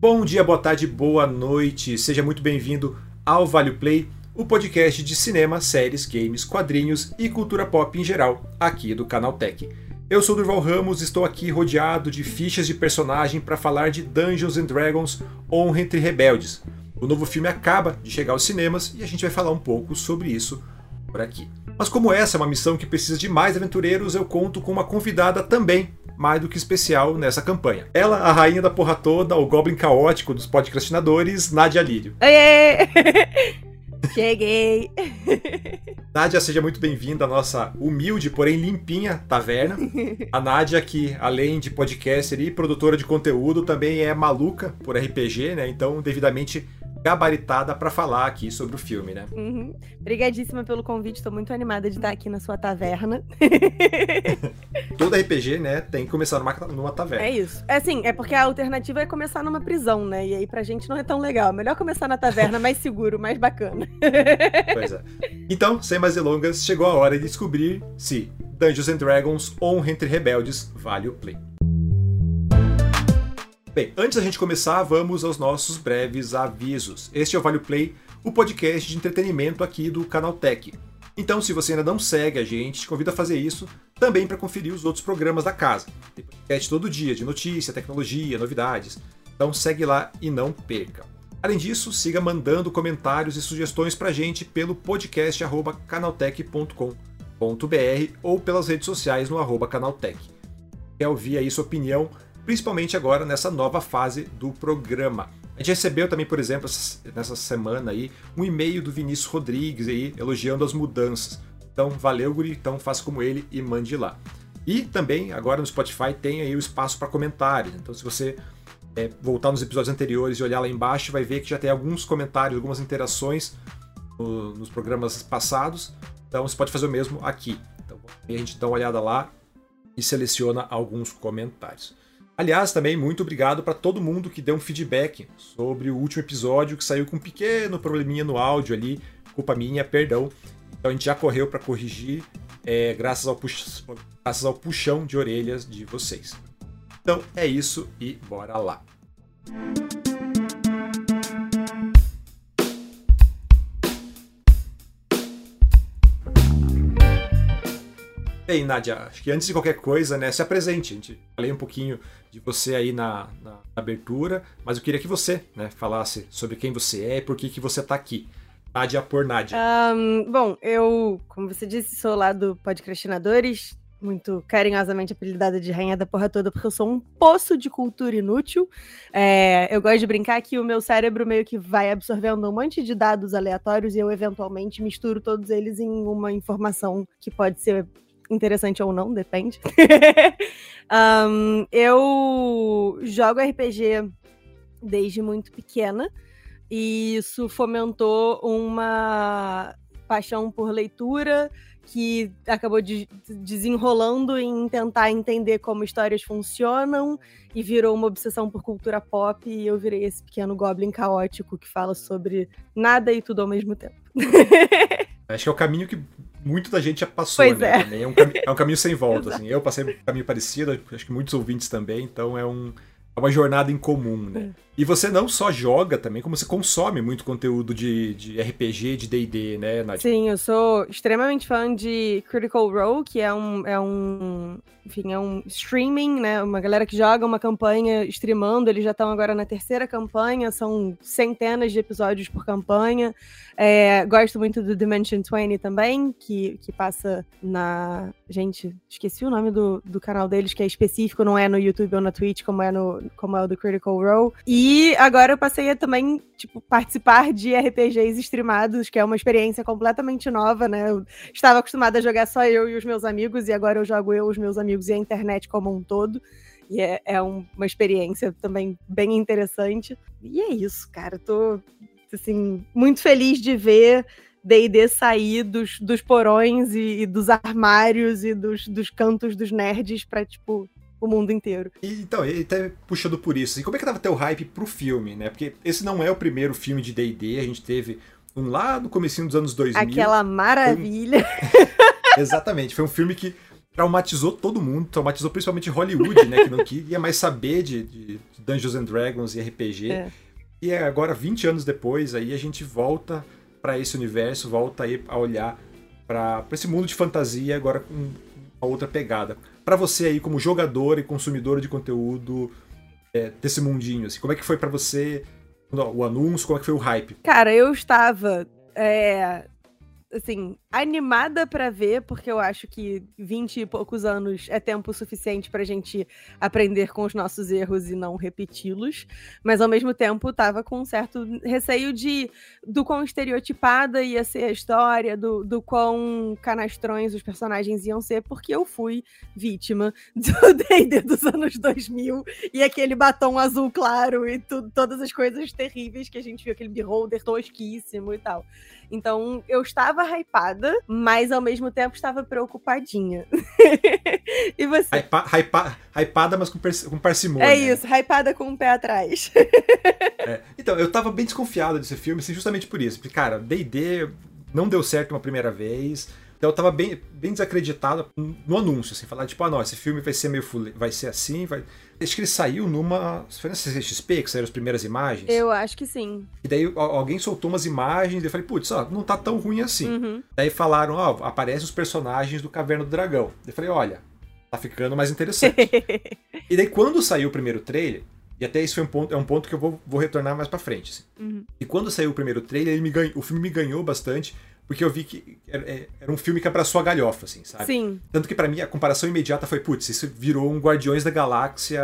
Bom dia, boa tarde, boa noite. Seja muito bem-vindo ao Vale Play, o podcast de cinema, séries, games, quadrinhos e cultura pop em geral, aqui do Canal Tech. Eu sou Durval Ramos, estou aqui rodeado de fichas de personagem para falar de Dungeons and Dragons Honra entre Rebeldes. O novo filme acaba de chegar aos cinemas e a gente vai falar um pouco sobre isso por aqui. Mas como essa é uma missão que precisa de mais aventureiros, eu conto com uma convidada também mais do que especial nessa campanha. Ela, a rainha da porra toda, o goblin caótico dos podcastinadores, Nadia Lírio. Oiê! Cheguei! Nádia, seja muito bem-vinda à nossa humilde, porém limpinha taverna. A Nádia, que além de podcaster e produtora de conteúdo, também é maluca por RPG, né? Então, devidamente gabaritada para falar aqui sobre o filme, né? Uhum. Obrigadíssima pelo convite, estou muito animada de estar aqui na sua taverna. Todo RPG, né, tem que começar numa, numa taverna. É isso. É assim, é porque a alternativa é começar numa prisão, né? E aí pra gente não é tão legal. Melhor começar na taverna, mais seguro, mais bacana. pois é. Então, sem mais delongas, chegou a hora de descobrir se Dungeons and Dragons Honra entre Rebeldes vale o play. Bem, antes da gente começar, vamos aos nossos breves avisos. Este é o Vale Play, o podcast de entretenimento aqui do Canal Tech. Então, se você ainda não segue a gente, te convido a fazer isso também para conferir os outros programas da casa. Tem podcast todo dia de notícia, tecnologia, novidades. Então segue lá e não perca. Além disso, siga mandando comentários e sugestões para a gente pelo podcast canaltech.com.br ou pelas redes sociais no arroba canaltech. Quer ouvir aí sua opinião principalmente agora nessa nova fase do programa. A gente recebeu também, por exemplo, nessa semana aí, um e-mail do Vinícius Rodrigues aí, elogiando as mudanças. Então, valeu, Guri, então faça como ele e mande lá. E também, agora no Spotify, tem aí o espaço para comentários. Então, se você é, voltar nos episódios anteriores e olhar lá embaixo, vai ver que já tem alguns comentários, algumas interações no, nos programas passados. Então, você pode fazer o mesmo aqui. Então, a gente dá uma olhada lá e seleciona alguns comentários. Aliás, também muito obrigado para todo mundo que deu um feedback sobre o último episódio que saiu com um pequeno probleminha no áudio ali, culpa minha, perdão. Então a gente já correu para corrigir, é, graças, ao graças ao puxão de orelhas de vocês. Então é isso e bora lá. Bem, Nádia, acho que antes de qualquer coisa, né, se apresente. A gente falei um pouquinho de você aí na, na abertura, mas eu queria que você, né, falasse sobre quem você é e por que, que você está aqui. Nádia por Nádia. Um, bom, eu, como você disse, sou lá do Podcastinadores, muito carinhosamente apelidada de rainha da porra toda, porque eu sou um poço de cultura inútil. É, eu gosto de brincar que o meu cérebro meio que vai absorvendo um monte de dados aleatórios e eu eventualmente misturo todos eles em uma informação que pode ser interessante ou não, depende. um, eu jogo RPG desde muito pequena e isso fomentou uma paixão por leitura que acabou de, desenrolando em tentar entender como histórias funcionam e virou uma obsessão por cultura pop e eu virei esse pequeno goblin caótico que fala sobre nada e tudo ao mesmo tempo. Acho que é o caminho que muito da gente já passou, pois né? É. É, um é um caminho sem volta, assim. Eu passei um caminho parecido, acho que muitos ouvintes também, então é um é uma jornada em comum, né? E você não só joga também, como você consome muito conteúdo de, de RPG, de D&D, né, Nath? Sim, eu sou extremamente fã de Critical Role, que é um, é um, enfim, é um streaming, né, uma galera que joga uma campanha streamando, eles já estão agora na terceira campanha, são centenas de episódios por campanha. É, gosto muito do Dimension 20 também, que, que passa na... Gente, esqueci o nome do, do canal deles, que é específico, não é no YouTube ou na Twitch, como é, no, como é o do Critical Role. E e agora eu passei a também, tipo, participar de RPGs streamados, que é uma experiência completamente nova, né? Eu estava acostumada a jogar só eu e os meus amigos, e agora eu jogo eu, os meus amigos e a internet como um todo. E é, é um, uma experiência também bem interessante. E é isso, cara. Eu tô, assim, muito feliz de ver D&D sair dos, dos porões e, e, dos armários e dos, dos cantos dos nerds pra, tipo, o mundo inteiro. E, então, ele até puxando por isso. E como é que tava teu hype pro filme, né? Porque esse não é o primeiro filme de D&D, a gente teve um lá no comecinho dos anos 2000. Aquela maravilha. Exatamente, foi um filme que traumatizou todo mundo, traumatizou principalmente Hollywood, né? Que não queria mais saber de Dungeons and Dragons e RPG. É. E é agora, 20 anos depois, aí a gente volta para esse universo, volta aí a olhar para esse mundo de fantasia agora com uma outra pegada. Para você aí, como jogador e consumidor de conteúdo é, desse mundinho, assim, como é que foi para você o anúncio, como é que foi o hype? Cara, eu estava é, assim, animada para ver, porque eu acho que 20 e poucos anos é tempo suficiente pra gente aprender com os nossos erros e não repeti-los, mas ao mesmo tempo tava com um certo receio de do quão estereotipada ia ser a história, do, do quão canastrões os personagens iam ser, porque eu fui vítima do D&D dos anos 2000 e aquele batom azul claro e tu, todas as coisas terríveis que a gente viu, aquele beholder tosquíssimo e tal. Então eu estava hypada, mas ao mesmo tempo estava preocupadinha. e você? Hypa, hypa, hypada, mas com, com parcimônia. É isso, hypada com o um pé atrás. é. Então, eu tava bem desconfiado desse filme, assim, justamente por isso. Porque, cara, DD não deu certo uma primeira vez. Então eu tava bem, bem desacreditado no anúncio, assim, falar, tipo, ah, não, esse filme vai ser meio full, vai ser assim, vai. Acho que ele saiu numa. Foi na CCXP que saíram as primeiras imagens? Eu acho que sim. E daí alguém soltou umas imagens e eu falei, putz, ó, não tá tão ruim assim. Uhum. Daí falaram, ó, aparecem os personagens do Caverna do Dragão. Eu falei, olha, tá ficando mais interessante. e daí quando saiu o primeiro trailer, e até isso foi um ponto, é um ponto que eu vou, vou retornar mais pra frente. Assim. Uhum. E quando saiu o primeiro trailer, ele me ganhou, o filme me ganhou bastante, porque eu vi que era, é, era, um filme que abraçou a galhofa, assim, sabe? Sim. Tanto que para mim a comparação imediata foi, putz, isso virou um Guardiões da Galáxia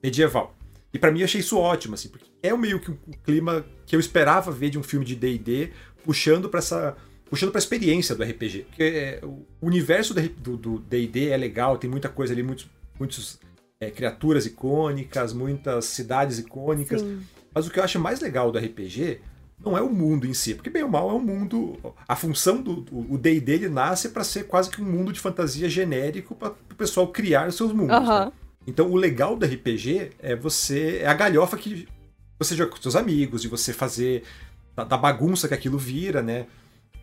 medieval. E para mim eu achei isso ótimo, assim, porque é meio que o clima que eu esperava ver de um filme de D&D, puxando para essa puxando para a experiência do RPG. Porque é, o universo do D&D é legal, tem muita coisa ali, muitos, muitos é, criaturas icônicas, muitas cidades icônicas. Sim. Mas o que eu acho mais legal do RPG não é o mundo em si, porque bem ou mal é um mundo. A função do o D&D ele nasce para ser quase que um mundo de fantasia genérico para o pessoal criar os seus mundos. Uhum. Né? Então o legal do RPG é você é a galhofa que você joga com seus amigos, de você fazer da, da bagunça que aquilo vira, né?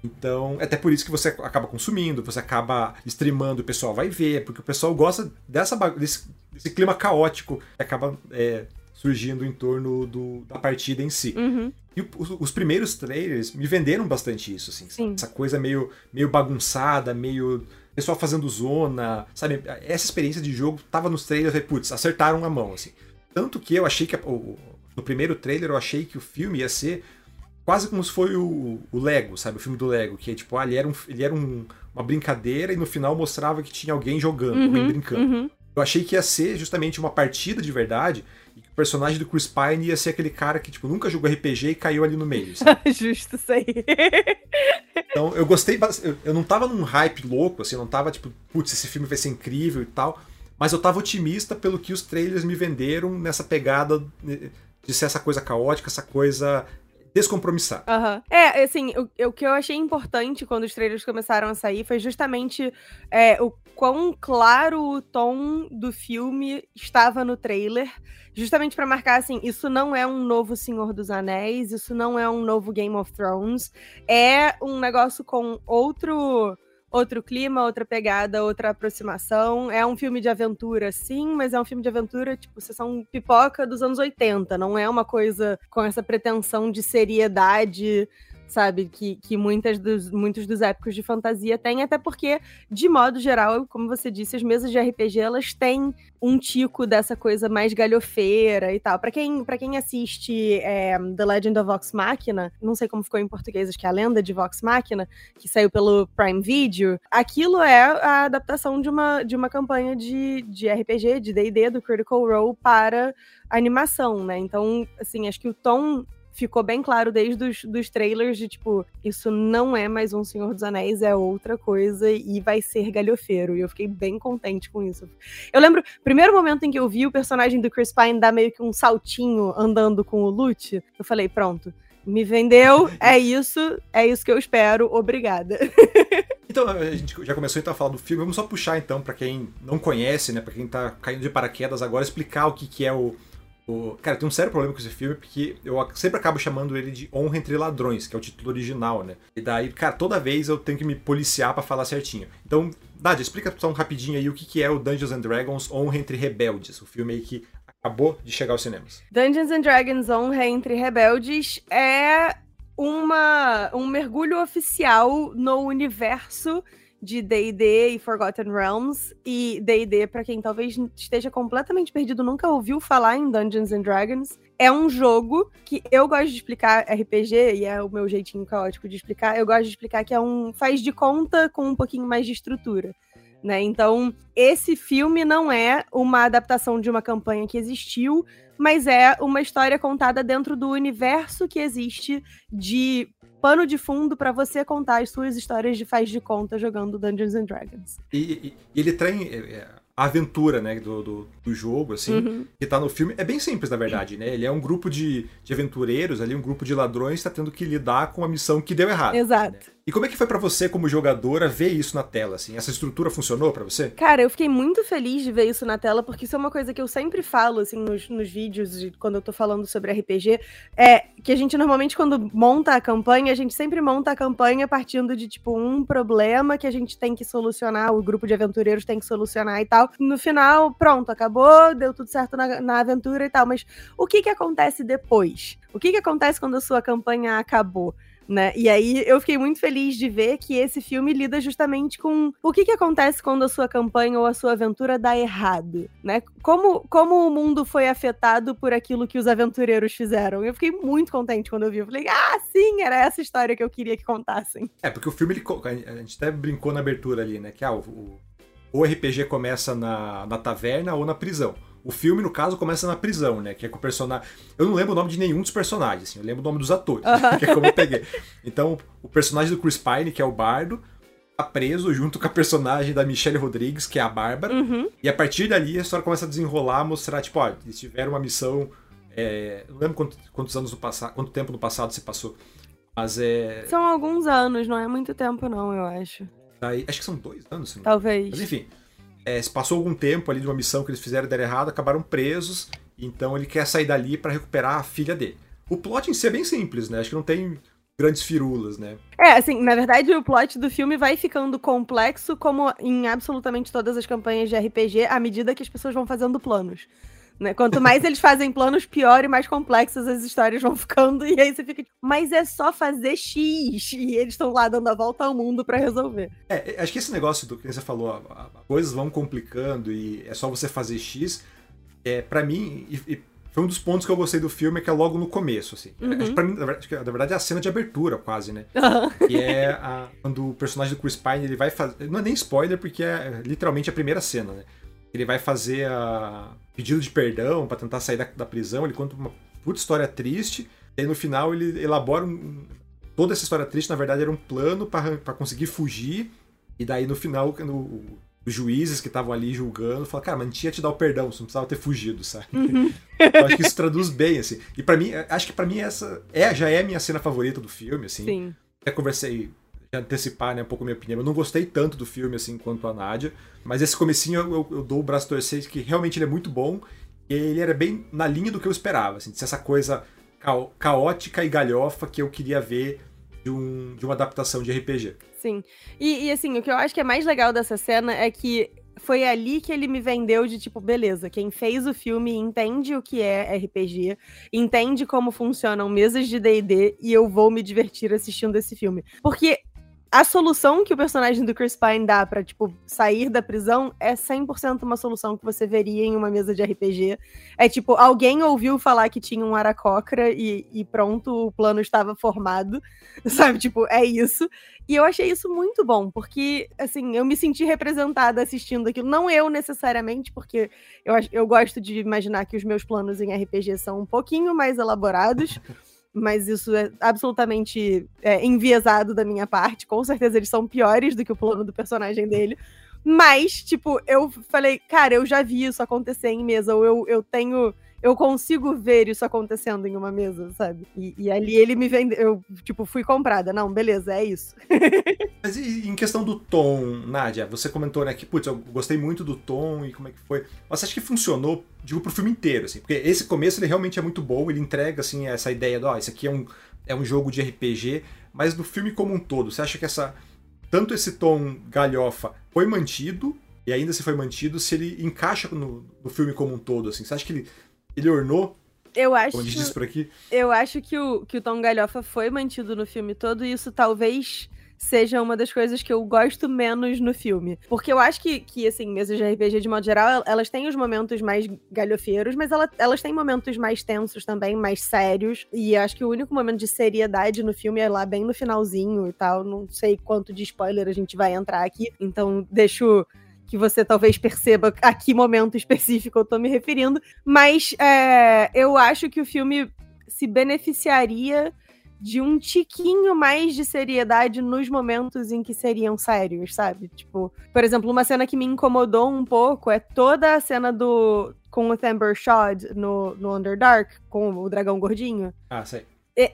Então, é até por isso que você acaba consumindo, você acaba streamando, o pessoal vai ver, porque o pessoal gosta dessa desse, desse clima caótico que acaba é, surgindo em torno do, da partida em si. Uhum. E os, os, primeiros trailers me venderam bastante isso, assim. Sim. Essa coisa meio, meio bagunçada, meio. Pessoal fazendo zona, sabe? Essa experiência de jogo tava nos trailers e, putz, acertaram a mão, assim. Tanto que eu achei que. O, no primeiro trailer eu achei que o filme ia ser quase como se foi o, o Lego, sabe? O filme do Lego, que é tipo, ah, ele era, um, ele era um, uma brincadeira e no final mostrava que tinha alguém jogando, uhum, alguém brincando. Uhum. Eu achei que ia ser justamente uma partida de verdade personagem do Chris Pine ia ser aquele cara que, tipo, nunca jogou RPG e caiu ali no meio. Justo, isso aí. então, eu gostei eu, eu não tava num hype louco, assim, eu não tava, tipo, putz, esse filme vai ser incrível e tal. Mas eu tava otimista pelo que os trailers me venderam nessa pegada de ser essa coisa caótica, essa coisa descompromissar. Uhum. É, assim, o, o que eu achei importante quando os trailers começaram a sair foi justamente é, o quão claro o tom do filme estava no trailer, justamente para marcar assim, isso não é um novo Senhor dos Anéis, isso não é um novo Game of Thrones, é um negócio com outro outro clima, outra pegada, outra aproximação. É um filme de aventura, sim, mas é um filme de aventura, tipo, sessão pipoca dos anos 80. Não é uma coisa com essa pretensão de seriedade sabe? Que, que muitas dos, muitos dos épicos de fantasia têm, até porque, de modo geral, como você disse, as mesas de RPG elas têm um tico dessa coisa mais galhofeira e tal. Para quem, pra quem assiste é, The Legend of Vox Machina, não sei como ficou em português, acho que é a lenda de Vox Machina, que saiu pelo Prime Video, aquilo é a adaptação de uma, de uma campanha de, de RPG, de D&D, do Critical Role para animação, né? Então, assim, acho que o tom ficou bem claro desde os dos trailers de tipo, isso não é mais um Senhor dos Anéis, é outra coisa e vai ser galhofeiro. E eu fiquei bem contente com isso. Eu lembro, primeiro momento em que eu vi o personagem do Chris Pine dar meio que um saltinho andando com o Lute, eu falei, pronto. Me vendeu, é isso, é isso que eu espero, obrigada. Então, a gente já começou então a falar do filme, vamos só puxar então para quem não conhece, né, para quem tá caindo de paraquedas agora, explicar o que, que é o, o, cara, tem um sério problema com esse filme, porque eu sempre acabo chamando ele de Honra entre Ladrões, que é o título original, né? E daí, cara, toda vez eu tenho que me policiar para falar certinho. Então, Nadia, explica só um rapidinho aí o que, é o Dungeons and Dragons Honra entre Rebeldes, o filme aí que acabou de chegar aos cinemas. Dungeons and Dragons Honra entre Rebeldes é uma, um mergulho oficial no universo de D&D e Forgotten Realms e D&D para quem talvez esteja completamente perdido, nunca ouviu falar em Dungeons and Dragons, é um jogo que eu gosto de explicar RPG e é o meu jeitinho caótico de explicar, eu gosto de explicar que é um faz de conta com um pouquinho mais de estrutura. Né? Então, esse filme não é uma adaptação de uma campanha que existiu, mas é uma história contada dentro do universo que existe de pano de fundo para você contar as suas histórias de faz de conta jogando Dungeons and Dragons. E, e, ele tem é, é, a aventura, né, do, do, do jogo, assim, uhum. que tá no filme. É bem simples, na verdade, né? Ele é um grupo de, de aventureiros ali, um grupo de ladrões, tá tendo que lidar com a missão que deu errado. Exato. Né? E como é que foi para você, como jogadora, ver isso na tela, assim? Essa estrutura funcionou para você? Cara, eu fiquei muito feliz de ver isso na tela, porque isso é uma coisa que eu sempre falo, assim, nos, nos vídeos, quando eu tô falando sobre RPG, é que a gente normalmente, quando monta a campanha, a gente sempre monta a campanha partindo de, tipo, um problema que a gente tem que solucionar, o grupo de aventureiros tem que solucionar e tal. No final, pronto, acabou, deu tudo certo na, na aventura e tal, mas o que que acontece depois? O que que acontece quando a sua campanha acabou? Né? E aí eu fiquei muito feliz de ver que esse filme lida justamente com o que, que acontece quando a sua campanha ou a sua aventura dá errado, né? Como, como o mundo foi afetado por aquilo que os aventureiros fizeram. Eu fiquei muito contente quando eu vi. Eu falei, ah, sim, era essa história que eu queria que contassem. É, porque o filme, ele, a gente até brincou na abertura ali, né? Que ah, o, o RPG começa na, na taverna ou na prisão. O filme, no caso, começa na prisão, né? Que é com o personagem. Eu não lembro o nome de nenhum dos personagens, assim, eu lembro o nome dos atores, que é como eu peguei. Então, o personagem do Chris Pine, que é o bardo, tá preso junto com a personagem da Michelle Rodrigues, que é a Bárbara. Uhum. E a partir dali a história começa a desenrolar, mostrar, tipo, ó, eles tiveram uma missão. É, não lembro quantos, quantos anos no passado, quanto tempo no passado se passou. Mas é. São alguns anos, não é muito tempo, não, eu acho. Daí, acho que são dois anos. Talvez. Mas enfim, é, se passou algum tempo ali de uma missão que eles fizeram der errado, acabaram presos. Então ele quer sair dali para recuperar a filha dele. O plot em si é bem simples, né? Acho que não tem grandes firulas, né? É, assim, na verdade o plot do filme vai ficando complexo, como em absolutamente todas as campanhas de RPG, à medida que as pessoas vão fazendo planos. Né? Quanto mais eles fazem planos, pior e mais complexas as histórias vão ficando. E aí você fica tipo, mas é só fazer X. E eles estão lá dando a volta ao mundo para resolver. É, é, acho que esse negócio do que você falou, a, a, coisas vão complicando e é só você fazer X. É, para mim, e, e foi um dos pontos que eu gostei do filme, que é logo no começo, assim. Uhum. Acho que pra mim, na verdade, é a cena de abertura, quase, né? Uhum. Que é a, quando o personagem do Chris Pine, ele vai fazer... Não é nem spoiler, porque é literalmente a primeira cena, né? Ele vai fazer a pedido de perdão para tentar sair da, da, prisão. Ele conta uma puta história triste. E aí no final ele elabora um, toda essa história triste. Na verdade era um plano para conseguir fugir. E daí no final no, os juízes que estavam ali julgando falaram, cara, mas a gente ia te dar o perdão, você não precisava ter fugido, sabe? Uhum. Eu acho que isso traduz bem, assim. E para mim, acho que para mim essa é, já é a minha cena favorita do filme, assim. Sim. Até conversei antecipar né, um pouco a minha opinião. Eu não gostei tanto do filme assim quanto a Nádia, mas esse comecinho eu, eu, dou o braço torcer que realmente ele é muito bom e ele era bem na linha do que eu esperava, assim, essa coisa caótica e galhofa que eu queria ver de, um, de uma adaptação de RPG. Sim. E, e assim, o que eu acho que é mais legal dessa cena é que foi ali que ele me vendeu de tipo, beleza, quem fez o filme entende o que é RPG, entende como funcionam mesas de D&D e eu vou me divertir assistindo esse filme. Porque a solução que o personagem do Chris Pine dá para tipo, sair da prisão é 100% uma solução que você veria em uma mesa de RPG. É tipo, alguém ouviu falar que tinha um Aracocra e, e pronto, o plano estava formado. Sabe? Tipo, é isso. E eu achei isso muito bom, porque, assim, eu me senti representada assistindo aquilo. Não eu necessariamente, porque eu, eu gosto de imaginar que os meus planos em RPG são um pouquinho mais elaborados. mas isso é absolutamente é, enviesado da minha parte. Com certeza eles são piores do que o plano do personagem dele. Mas, tipo, eu falei, cara, eu já vi isso acontecer em mesa, ou eu, eu tenho eu consigo ver isso acontecendo em uma mesa, sabe? E, e ali ele me vendeu, eu, tipo, fui comprada. Não, beleza, é isso. Mas e, em questão do tom, Nádia, você comentou, né, que, putz, eu gostei muito do tom e como é que foi. Você acha que funcionou, digo, pro filme inteiro, assim? Porque esse começo, ele realmente é muito bom, ele entrega, assim, essa ideia de, ó, isso aqui é um, é um jogo de RPG, mas no filme como um todo, você acha que essa... Tanto esse tom galhofa foi mantido, e ainda se foi mantido, se ele encaixa no, no filme como um todo, assim? Você acha que ele ele ornou eu acho, como diz por aqui. Eu acho que o, que o Tom Galhofa foi mantido no filme todo, e isso talvez seja uma das coisas que eu gosto menos no filme. Porque eu acho que, que assim, mesas de RPG, de modo geral, elas têm os momentos mais galhofeiros, mas ela, elas têm momentos mais tensos também, mais sérios. E acho que o único momento de seriedade no filme é lá bem no finalzinho e tal. Não sei quanto de spoiler a gente vai entrar aqui, então deixo que você talvez perceba a que momento específico eu tô me referindo, mas é, eu acho que o filme se beneficiaria de um tiquinho mais de seriedade nos momentos em que seriam sérios, sabe? Tipo, por exemplo, uma cena que me incomodou um pouco é toda a cena do com o Amber Shod no, no Underdark, com o dragão gordinho. Ah, sei.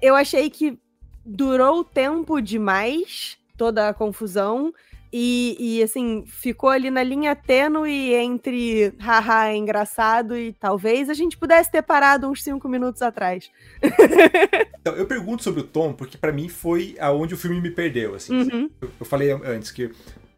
Eu achei que durou tempo demais toda a confusão e, e, assim, ficou ali na linha tênue entre haha, é engraçado e talvez a gente pudesse ter parado uns cinco minutos atrás. então, eu pergunto sobre o Tom, porque para mim foi aonde o filme me perdeu. Assim. Uhum. Eu, eu, falei antes que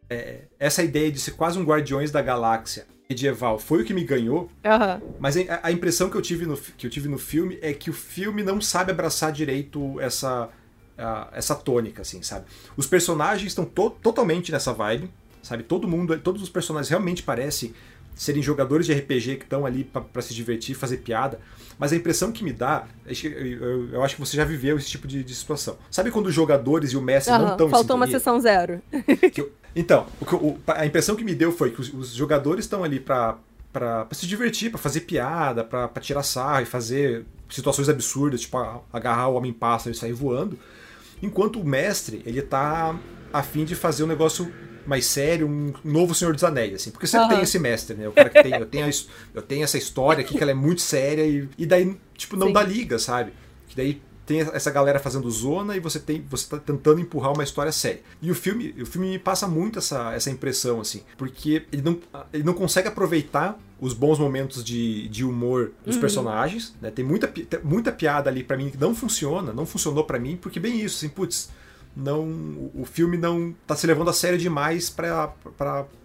é, essa ideia de ser quase um Guardiões da Galáxia medieval foi o que me ganhou, uhum. mas a, a, impressão que eu, tive no, que eu tive no filme é que o filme não sabe abraçar direito essa uh, essa tônica, assim, sabe? Os personagens estão to totalmente nessa vibe, sabe? Todo mundo, todos os personagens realmente parecem serem jogadores de RPG que estão ali para se divertir, fazer piada. Mas a impressão que me dá, eu, eu acho que você já viveu esse tipo de, de situação. Sabe quando os jogadores e o mestre uhum, não estão Faltou uma sessão zero. Eu, então, o, a impressão que me deu foi que os, os jogadores estão ali para para se divertir, para fazer piada, para tirar sarro e fazer situações absurdas, tipo agarrar o homem-pássaro e sair voando. Enquanto o mestre, ele tá a fim de fazer um negócio mais sério, um novo Senhor dos Anéis, assim. Porque sempre uhum. tem esse mestre, né? O cara que tem, eu tenho, eu tenho essa história aqui que ela é muito séria e, e daí, tipo, não Sim. dá liga, sabe? Que daí tem essa galera fazendo zona e você tem você tá tentando empurrar uma história séria. E o filme, o filme me passa muito essa, essa impressão assim, porque ele não, ele não consegue aproveitar os bons momentos de, de humor dos uhum. personagens, né? Tem muita, muita piada ali para mim que não funciona, não funcionou para mim, porque bem isso, assim, putz, não o filme não tá se levando a sério demais para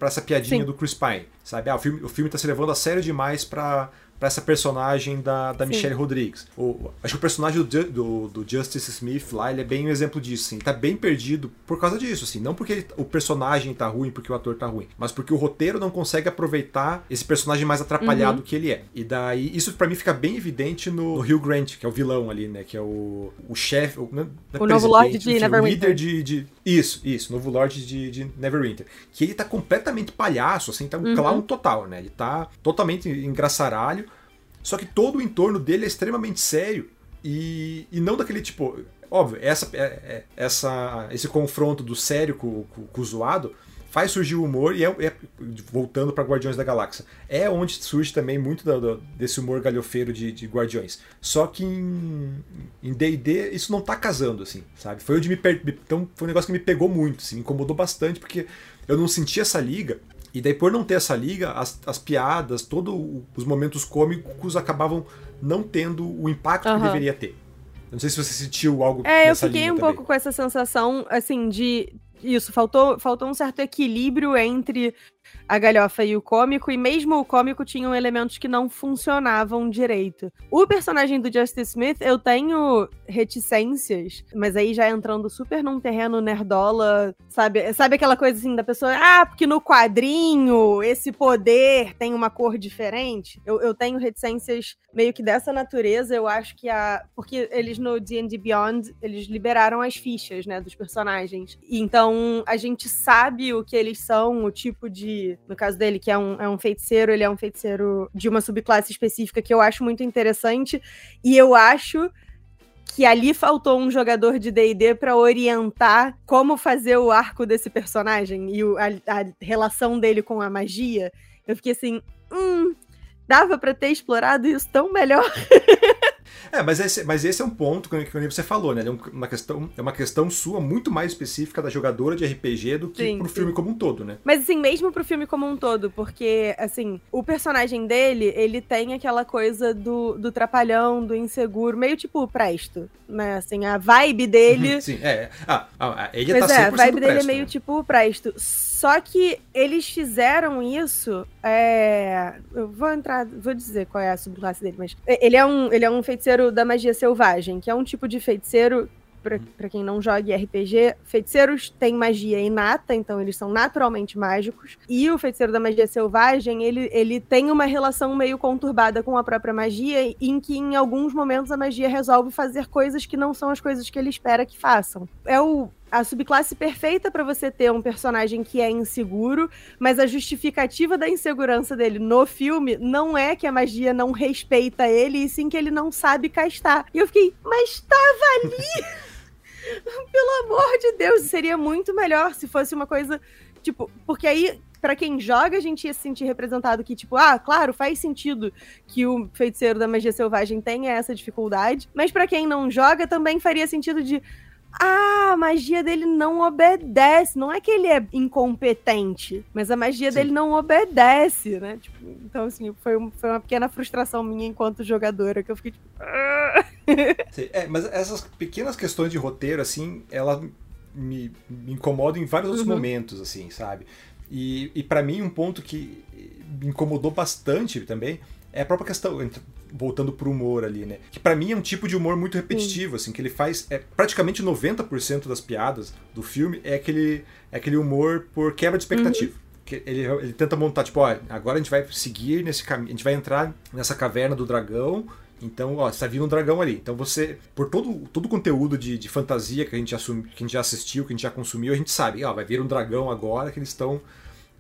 essa piadinha Sim. do Chris Pine, sabe? Ah, o filme, o filme tá se levando a sério demais para para essa personagem da, da Michelle Rodrigues. O, acho que o personagem do, do, do, Justice Smith lá, ele é bem um exemplo disso, assim. Ele tá bem perdido por causa disso, assim. Não porque ele, o personagem tá ruim, porque o ator tá ruim, mas porque o roteiro não consegue aproveitar esse personagem mais atrapalhado uhum. que ele é. E daí, isso para mim fica bem evidente no, no Hugh Grant, que é o vilão ali, né? Que é o, o chefe. O, não é o novo Lorde de Neverwinter. líder de, de. Isso, isso, novo Lorde de, de Neverwinter. Que ele tá completamente palhaço, assim, tá um uhum. clown total, né? Ele tá totalmente engraçaralho. Só que todo o entorno dele é extremamente sério e, e não daquele tipo. Óbvio, essa, é, é, essa, esse confronto do sério com, com, com o zoado faz surgir o humor e é, é voltando para Guardiões da Galáxia. É onde surge também muito desse humor galhofeiro de, de, Guardiões. Só que em D&D isso não tá casando, assim, sabe? Foi onde me, per... então, foi um negócio que me pegou muito, assim, me incomodou bastante, porque eu não senti essa liga e daí, por não ter essa liga, as, as piadas, todos os momentos cômicos acabavam não tendo o impacto uhum. que deveria ter. Eu não sei se você sentiu algo É, eu fiquei um também. pouco com essa sensação, assim, de. Isso, faltou, faltou um certo equilíbrio entre a galhofa e o cômico, e mesmo o cômico tinham elementos que não funcionavam direito. O personagem do Justice Smith, eu tenho reticências, mas aí já entrando super num terreno nerdola, sabe? Sabe aquela coisa assim da pessoa, ah, porque no quadrinho esse poder tem uma cor diferente? Eu, eu tenho reticências meio que dessa natureza, eu acho que a. Porque eles no D&D Beyond, eles liberaram as fichas, né, dos personagens. Então a gente sabe o que eles são, o tipo de no caso dele, que é um, é um feiticeiro, ele é um feiticeiro de uma subclasse específica que eu acho muito interessante. E eu acho que ali faltou um jogador de D&D para orientar como fazer o arco desse personagem e o, a, a, relação dele com a magia. Eu fiquei assim, hum, dava para ter explorado isso tão melhor. É, mas esse, mas esse é um ponto que, que você falou, né? É uma questão, é uma questão sua muito mais específica da jogadora de RPG do que sim, pro sim. filme como um todo, né? Mas assim, mesmo pro filme como um todo, porque, assim, o personagem dele, ele tem aquela coisa do, do trapalhão, do inseguro, meio tipo presto, né? Assim, a vibe dele. sim, é. Ah, ah, ele mas tá é, a vibe dele presto, é meio né? tipo presto. Só que eles fizeram isso. É... Eu vou entrar, vou dizer qual é a subclasse dele, mas. Ele é um, ele é um feiticeiro da magia selvagem, que é um tipo de feiticeiro para quem não joga RPG, feiticeiros têm magia inata, então eles são naturalmente mágicos. E o feiticeiro da magia selvagem, ele, ele tem uma relação meio conturbada com a própria magia, em que em alguns momentos a magia resolve fazer coisas que não são as coisas que ele espera que façam. É o a subclasse perfeita para você ter um personagem que é inseguro, mas a justificativa da insegurança dele no filme não é que a magia não respeita ele, e sim que ele não sabe castar. E eu fiquei, mas estava ali! Pelo amor de Deus, seria muito melhor se fosse uma coisa, tipo, porque aí para quem joga, a gente ia se sentir representado que, tipo, ah, claro, faz sentido que o feiticeiro da magia selvagem tenha essa dificuldade, mas para quem não joga, também faria sentido de, ah, a magia dele não obedece. Não é que ele é incompetente, mas a magia Sim. dele não obedece, né? Tipo, então, assim, foi, foi uma pequena frustração minha enquanto jogadora, que eu fiquei tipo. Ah. Sim, é, mas essas pequenas questões de roteiro, assim, ela me, me incomodam em vários outros uhum. momentos, assim, sabe? E, e para mim, um ponto que me incomodou bastante também é a própria questão, voltando pro humor ali, né? Que para mim é um tipo de humor muito repetitivo, Sim. assim, que ele faz. É, praticamente 90% das piadas do filme é aquele, é aquele humor por quebra de expectativa. Uhum. Que ele, ele tenta montar, tipo, ó, agora a gente vai seguir nesse caminho, a gente vai entrar nessa caverna do dragão. Então, ó, está vindo um dragão ali. Então você, por todo, todo o conteúdo de, de fantasia que a, gente assumi, que a gente já assistiu, que a gente já consumiu, a gente sabe, ó, vai vir um dragão agora que eles estão.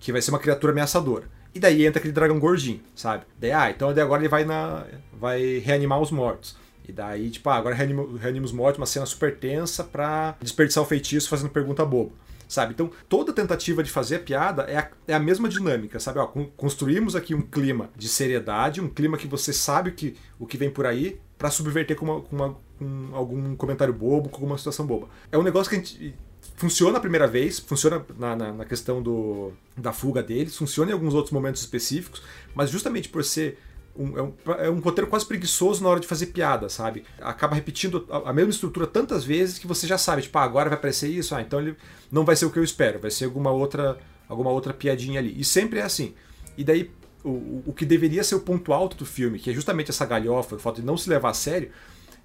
que vai ser uma criatura ameaçadora. E daí entra aquele dragão gordinho, sabe? Daí, ah, então agora ele vai na. vai reanimar os mortos. E daí, tipo, ah, agora reanima, reanima os mortos, uma cena super tensa pra desperdiçar o feitiço fazendo pergunta boba. Sabe? Então, toda tentativa de fazer a piada é a, é a mesma dinâmica, sabe? Ó, construímos aqui um clima de seriedade, um clima que você sabe que, o que vem por aí, para subverter com, uma, com, uma, com algum comentário bobo, com alguma situação boba. É um negócio que a gente funciona a primeira vez, funciona na, na, na, questão do, da fuga deles, funciona em alguns outros momentos específicos, mas justamente por ser um, é, um, é um roteiro quase preguiçoso na hora de fazer piada, sabe? Acaba repetindo a, a, mesma estrutura tantas vezes que você já sabe, tipo, ah, agora vai aparecer isso, ah, então ele não vai ser o que eu espero, vai ser alguma outra, alguma outra piadinha ali. E sempre é assim. E daí, o, o que deveria ser o ponto alto do filme, que é justamente essa galhofa, o fato de não se levar a sério,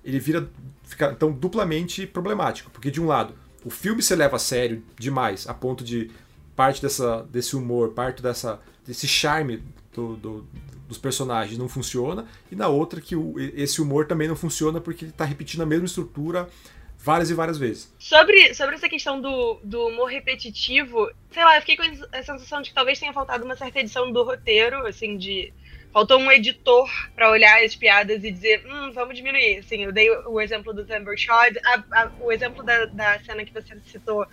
ele vira fica então duplamente problemático, porque de um lado o filme se leva a sério demais, a ponto de parte dessa, desse humor, parte dessa, desse charme do, do, dos personagens não funciona, e na outra que o, esse humor também não funciona porque ele está repetindo a mesma estrutura várias e várias vezes. Sobre, sobre essa questão do, do humor repetitivo, sei lá, eu fiquei com a sensação de que talvez tenha faltado uma certa edição do roteiro, assim, de faltou um editor para olhar as piadas e dizer, hum, vamos diminuir. Assim, eu dei o, exemplo do Timber Shot, o exemplo da, da, cena que você citou,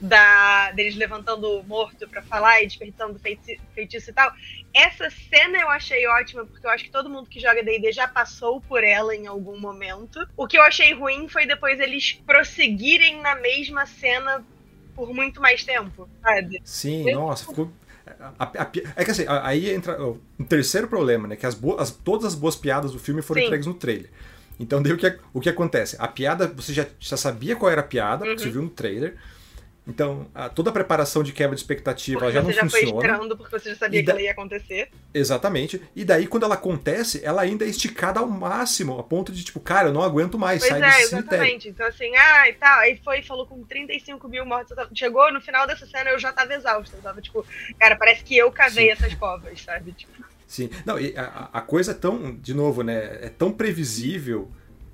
da, deles levantando o morto para falar e desperdiçando feitiço, feitiço e tal. Essa cena eu achei ótima, porque eu acho que todo mundo que joga D&D já passou por ela em algum momento. O que eu achei ruim foi depois eles prosseguirem na mesma cena por muito mais tempo, sabe? Sim, eu, nossa, ficou a, a, é que assim, aí entra o um terceiro problema, né? Que as, boas, todas as boas piadas do filme foram Sim. entregues no trailer. Então daí o que, o que acontece? A piada, você já, já sabia qual era a piada, uhum. porque você viu no trailer. Então, a, toda a preparação de quebra de expectativa porque já não já funciona. Você já foi esperando porque você já sabia da... que ela ia acontecer. Exatamente. E daí, quando ela acontece, ela ainda é esticada ao máximo, a ponto de, tipo, cara, eu não aguento mais, pois sai é, desse exatamente. cemitério. Então, assim, ah, e tal. Aí foi, falou com 35 mil mortos. Chegou no final dessa cena, eu já tava exausta. Eu tava, tipo, cara, parece que eu cavei Sim. essas covas, sabe? Tipo... Sim. Não, e a, a coisa é tão, de novo, né, é tão previsível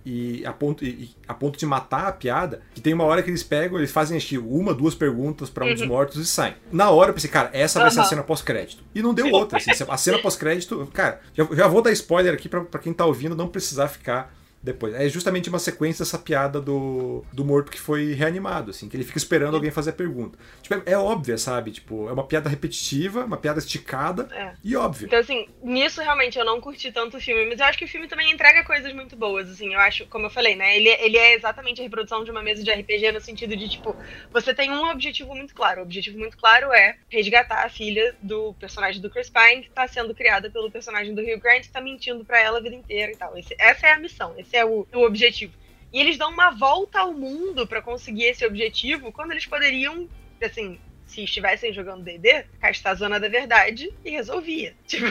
e a ponto, e, a ponto de matar a piada, que tem uma hora que eles pegam, eles fazem uma, duas perguntas para um dos uhum. mortos e saem. Na hora eu pensei, cara, essa vai ser a cena pós-crédito. E não deu outra. Assim, a cena pós-crédito, cara, já, já vou dar spoiler aqui para quem tá ouvindo não precisar ficar depois. É justamente uma sequência dessa piada do, do morto que foi reanimado, assim, que ele fica esperando alguém fazer a pergunta. Tipo, é, é óbvia, sabe? Tipo, é uma piada repetitiva, uma piada esticada É. e óbvia. Então, assim, nisso realmente eu não curti tanto o filme, mas eu acho que o filme também entrega coisas muito boas, assim, eu acho, como eu falei, né, ele, ele é exatamente a reprodução de uma mesa de RPG no sentido de, tipo, você tem um objetivo muito claro, o objetivo muito claro é resgatar a filha do personagem do Chris Pine, que tá sendo criada pelo personagem do Hugh Grant, que tá mentindo pra ela a vida inteira e tal, Esse- essa é a missão, esse é o, o objetivo. E eles dão uma volta ao mundo pra conseguir esse objetivo, quando eles poderiam, assim, se estivessem jogando D&D, castar a zona da verdade e resolvia. Tipo,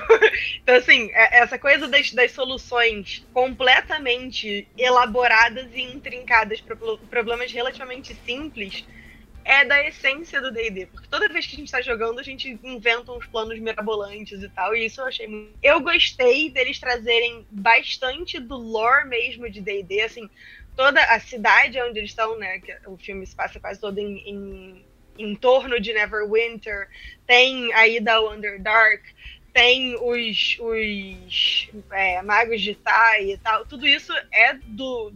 então assim, é- essa coisa das, das soluções completamente elaboradas e intrincadas para problemas relativamente simples é da essência do D&D, porque toda vez que a gente tá jogando, a gente inventa uns planos mirabolantes e tal, e isso eu achei muito... Eu gostei deles trazerem bastante do lore mesmo de D&D, assim, toda a cidade onde eles estão, né, que o filme se passa quase todo em, em, em torno de Neverwinter, tem a ida ao Underdark, tem os, os é, magos de Tai e tal, tudo isso é do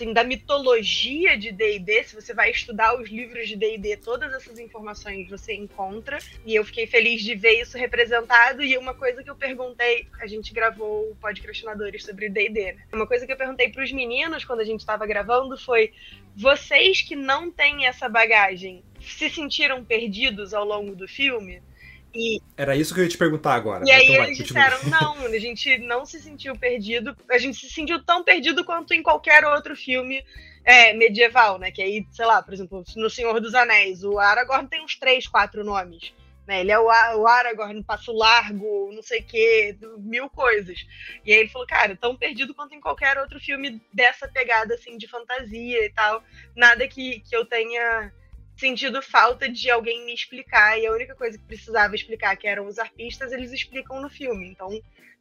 assim, da mitologia de D&D, se você vai estudar os livros de D&D, todas essas informações você encontra, e eu fiquei feliz de ver isso representado, e uma coisa que eu perguntei, a gente gravou o Podcastinadores sobre D&D, né? Uma coisa que eu perguntei para os meninos quando a gente estava gravando foi, vocês que não têm essa bagagem, se sentiram perdidos ao longo do filme? E Era isso que eu ia te perguntar agora. e né? aí Então vai, eles disseram, não, a gente não se sentiu perdido, a gente se sentiu tão perdido quanto em qualquer outro filme é, medieval, né? Que aí, sei lá, por exemplo, no Senhor dos Anéis, o Aragorn tem uns três, quatro nomes. Né? Ele é o, o Aragorn, Passo Largo, não sei o quê, mil coisas. E aí ele falou, cara, tão perdido quanto em qualquer outro filme dessa pegada, assim, de fantasia e tal. Nada que, que eu tenha sentido falta de alguém me explicar. E a única coisa que precisava explicar, que eram os arpistas, eles explicam no filme. Então,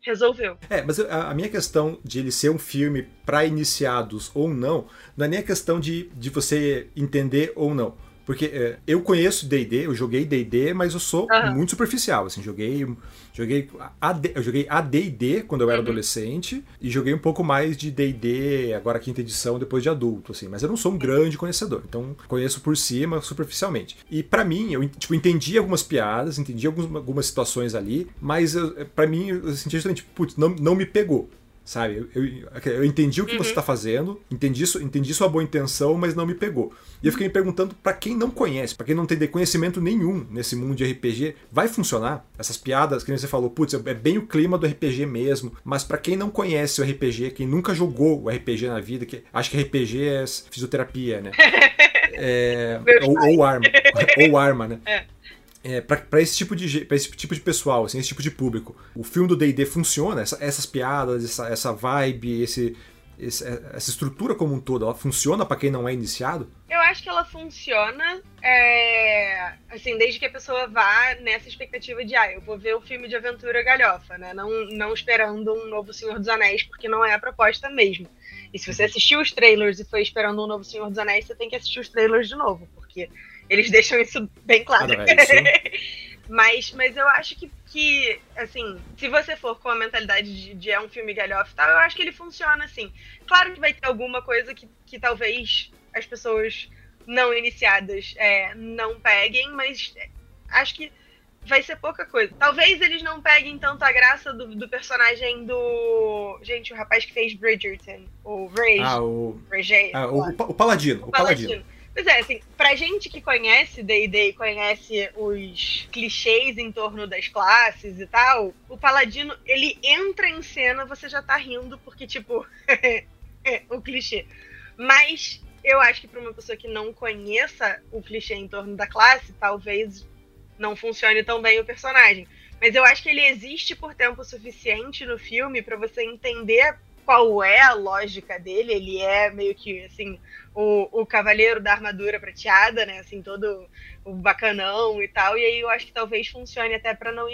resolveu. É, mas a minha questão de ele ser um filme para iniciados ou não, não é nem a questão de, de você entender ou não. Porque é, eu conheço D&D, eu joguei D&D, mas eu sou Aham. muito superficial, assim, joguei joguei AD, eu joguei AD&D quando eu era Uhum. adolescente e joguei um pouco mais de D&D agora quinta edição depois de adulto, assim, mas eu não sou um grande conhecedor, então conheço por cima, superficialmente. E pra mim, eu tipo, entendi algumas piadas, entendi algumas, algumas situações ali, mas pra mim eu senti justamente, putz, não, não me pegou. Sabe, eu, eu, eu entendi o que você tá fazendo, entendi, su- entendi sua boa intenção, mas não me pegou. E eu fiquei me perguntando, pra quem não conhece, pra quem não tem conhecimento nenhum nesse mundo de RPG, vai funcionar? Essas piadas, que nem você falou, putz, é bem o clima do RPG mesmo, mas pra quem não conhece o RPG, quem nunca jogou o RPG na vida, que acho que RPG é fisioterapia, né? É, ou, ou arma. ou arma, né? É, pra, pra esse tipo de pra esse tipo de pessoal, assim, esse tipo de público, o filme do D&D funciona, essa- essas piadas, essa, essa vibe, esse, esse- essa estrutura como um todo, ela funciona pra quem não é iniciado? Eu acho que ela funciona, é, assim, desde que a pessoa vá nessa expectativa de, ah, eu vou ver um filme de aventura galhofa, né? Não, não esperando um novo Senhor dos Anéis, porque não é a proposta mesmo. E se você assistiu os trailers e foi esperando um novo Senhor dos Anéis, você tem que assistir os trailers de novo, porque eles deixam isso bem claro. Ah, é isso. Mas, mas eu acho que, que, assim, se você for com a mentalidade de, de é um filme galhofa e tal, eu acho que ele funciona assim. Claro que vai ter alguma coisa que, que talvez as pessoas não iniciadas é, não peguem, mas acho que vai ser pouca coisa. Talvez eles não peguem tanto a graça do, do personagem do. Gente, o rapaz que fez Bridgerton, o Ray. Ah, o, Ray ah, o, o Paladino, o Paladino. Pois é, assim, pra gente que conhece D&D e conhece os clichês em torno das classes e tal, o Paladino, ele entra em cena, você já tá rindo, porque, tipo, é o clichê. Mas eu acho que pra uma pessoa que não conheça o clichê em torno da classe, talvez não funcione tão bem o personagem. Mas eu acho que ele existe por tempo suficiente no filme pra você entender qual é a lógica dele. Ele é meio que, assim, o, o cavaleiro da armadura prateada, né? Assim, todo o bacanão e tal. E aí eu acho que talvez funcione até pra não,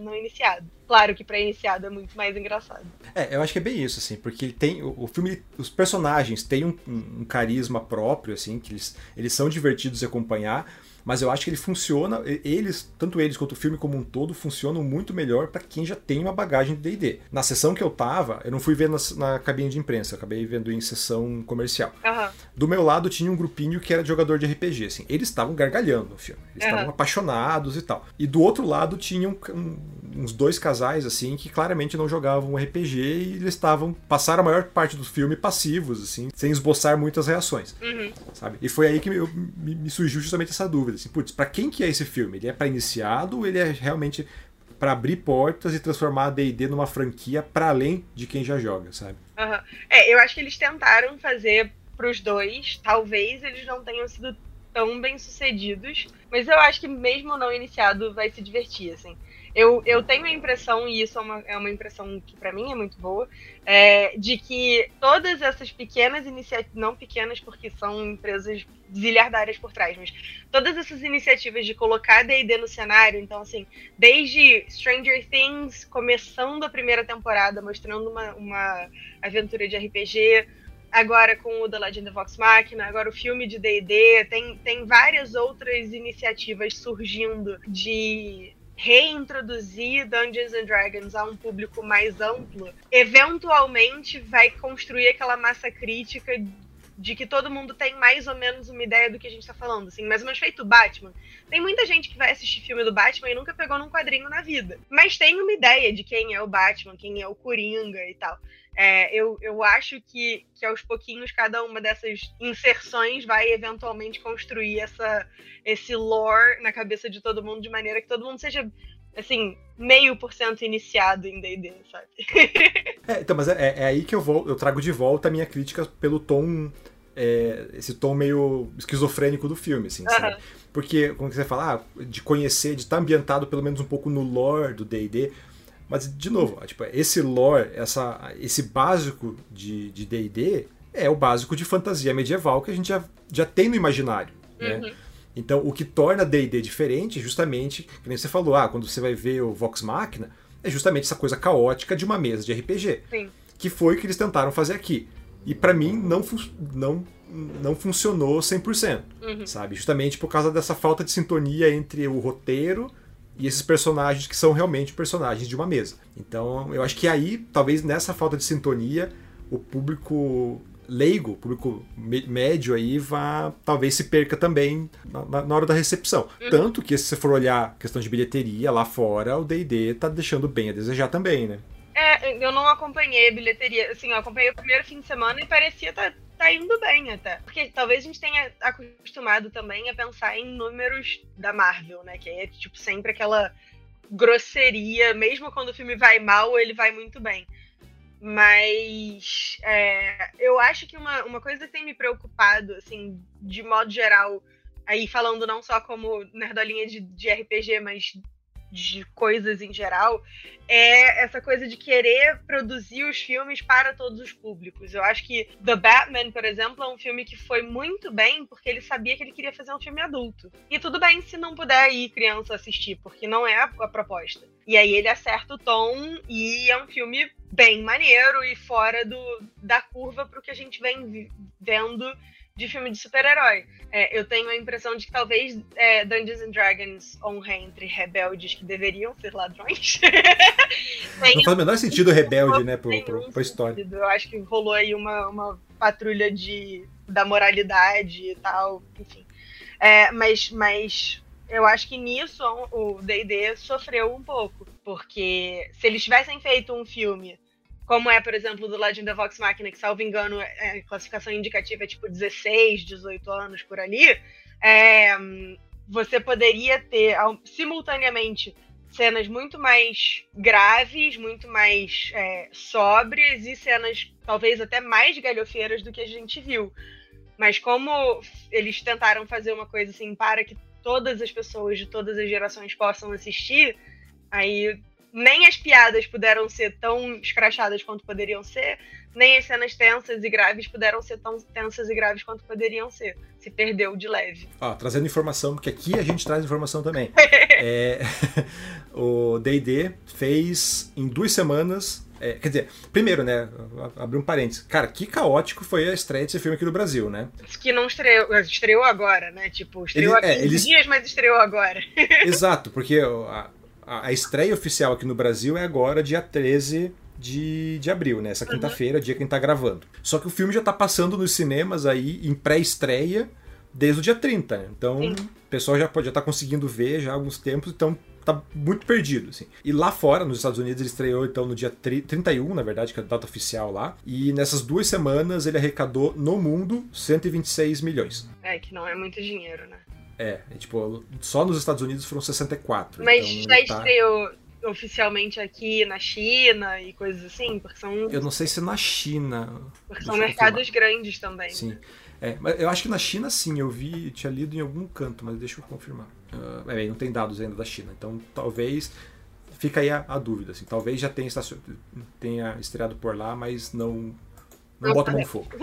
não iniciado. Claro que pra iniciado é muito mais engraçado. É, eu acho que é bem isso, assim, porque ele tem. O, o filme, os personagens têm um, um- um carisma próprio, assim, que eles, eles são divertidos de acompanhar, Mas eu acho que ele funciona, eles, tanto eles quanto o filme como um todo, funcionam muito melhor para quem já tem uma bagagem de D&D. Na sessão que eu tava, eu não fui ver na, na cabine de imprensa, acabei vendo em sessão comercial. Uhum. Do meu lado tinha um grupinho que era de jogador de RPG, assim. Eles estavam gargalhando no filme, eles estavam uhum. apaixonados e tal. E do outro lado tinham um, uns dois casais, assim, que claramente não jogavam RPG e eles estavam, passaram a maior parte do filme passivos, assim, sem esboçar muitas reações, uhum. sabe? E foi aí que eu, me, me surgiu justamente essa dúvida, assim, putz, pra quem que é esse filme? Ele é para iniciado ou ele é realmente para abrir portas e transformar a D&D numa franquia para além de quem já joga, sabe? Uhum. É, eu acho que eles tentaram fazer pros dois, talvez eles não tenham sido tão bem sucedidos, mas eu acho que mesmo não iniciado vai se divertir, assim. Eu, eu tenho a impressão, e isso é uma, é uma impressão que para mim é muito boa, é, de que todas essas pequenas iniciativas, não pequenas porque são empresas zilhardárias por trás, mas todas essas iniciativas de colocar D&D no cenário, então assim, desde Stranger Things, começando a primeira temporada, mostrando uma, uma aventura de RPG, agora com o The Legend of Vox Machina, agora o filme de D&D, tem, tem várias outras iniciativas surgindo de reintroduzir Dungeons and Dragons a um público mais amplo, eventualmente vai construir aquela massa crítica de que todo mundo tem mais ou menos uma ideia do que a gente tá falando, assim, mais ou menos feito Batman. Tem muita gente que vai assistir filme do Batman e nunca pegou num quadrinho na vida, mas tem uma ideia de quem é o Batman, quem é o Coringa e tal. É, eu, eu acho que, que aos pouquinhos cada uma dessas inserções vai eventualmente construir essa, esse lore na cabeça de todo mundo de maneira que todo mundo seja assim, meio por cento iniciado em D&D, sabe? é, então, mas é, é, aí que eu vou, eu trago de volta a minha crítica pelo tom, é, esse tom meio esquizofrênico do filme, assim, sabe? Porque, como você fala, ah, de conhecer, de estar ambientado pelo menos um pouco no lore do D&D, mas, de novo, tipo, esse lore, essa, esse básico de D&D é o básico de fantasia medieval que a gente já, já tem no imaginário, né? Então, o que torna D&D diferente, justamente, que nem você falou, ah, quando você vai ver o Vox Machina, é justamente essa coisa caótica de uma mesa de RPG. Sim. Que foi o que eles tentaram fazer aqui. E para mim não, não, não funcionou 100%, uhum. sabe? Justamente por causa dessa falta de sintonia entre o roteiro e esses personagens que são realmente personagens de uma mesa. Então, eu acho que aí, talvez nessa falta de sintonia, o público leigo, público médio aí, vá, talvez se perca também na, na hora da recepção. Uhum. Tanto que, se você for olhar a questão de bilheteria lá fora, o D&D tá deixando bem a desejar também, né? É, eu não acompanhei a bilheteria. Assim, eu acompanhei o primeiro fim de semana e parecia tá, tá indo bem até. Porque talvez a gente tenha acostumado também a pensar em números da Marvel, né? Que é tipo sempre aquela grosseria, mesmo quando o filme vai mal, ele vai muito bem. Mas é, eu acho que uma, uma coisa tem me preocupado, assim, de modo geral, aí falando não só como nerdolinha de, de RPG, mas de coisas em geral, é essa coisa de querer produzir os filmes para todos os públicos. Eu acho que The Batman, por exemplo, é um filme que foi muito bem porque ele sabia que ele queria fazer um filme adulto. E tudo bem se não puder ir criança assistir, porque não é a, proposta. E aí ele acerta o tom e é um filme bem maneiro e fora do, da curva para o que a gente vem vendo de filme de super-herói. É, eu tenho a impressão de que talvez é, Dungeons and Dragons honre entre rebeldes que deveriam ser ladrões. Não faz o menor sentido rebelde, né, pro, pro, pra história. Sentido. Eu acho que rolou aí uma, uma patrulha de, da moralidade e tal, enfim. É, mas, mas eu acho que nisso o D&D sofreu um pouco, porque se eles tivessem feito um filme como é, por exemplo, do Legend of Vox Machina, que, salvo engano, é, classificação indicativa é tipo 16, 18 anos por ali, é, você poderia ter simultaneamente cenas muito mais graves, muito mais é, sóbrias e cenas talvez até mais galhofeiras do que a gente viu. Mas como eles tentaram fazer uma coisa assim para que todas as pessoas de todas as gerações possam assistir, aí nem as piadas puderam ser tão escrachadas quanto poderiam ser, nem as cenas tensas e graves puderam ser tão tensas e graves quanto poderiam ser. Se perdeu de leve. Ó, trazendo informação, porque aqui a gente traz informação também. é, o D&D fez, em duas semanas, É, quer dizer, primeiro, né? Abrir um parênteses. Cara, que caótico foi a estreia desse filme aqui no Brasil, né? Que não estreou, estreou agora, né? Tipo, estreou Ele- há é, 15 eles- dias, mas estreou agora. Exato, porque a, a- a estreia oficial aqui no Brasil é agora, dia 13 de, de abril, né? Essa quinta-feira, dia que a gente tá gravando. Só que o filme já tá passando nos cinemas aí em pré-estreia desde o dia 30. né? Então, Sim. o pessoal já pode já tá conseguindo ver já há alguns tempos, então tá muito perdido, assim. E lá fora, nos Estados Unidos, ele estreou então no dia tri- 31, na verdade, que é a data oficial lá. E nessas duas semanas ele arrecadou no mundo 126 milhões. É, que não é muito dinheiro, né? É, é tipo, só nos Estados Unidos foram 64. Mas então já tá- estreou oficialmente aqui na China e coisas assim, porque são, Eu não sei se na China. porque são mercados grandes também. Sim. É, mas eu acho que na China sim, eu vi, tinha lido em algum canto, mas deixa eu confirmar. Ah, é, não tem dados ainda da China, então talvez. Fica aí a, a dúvida, assim, talvez já tenha, tenha estreado por lá, mas não. Não Não bota a mão no fogo.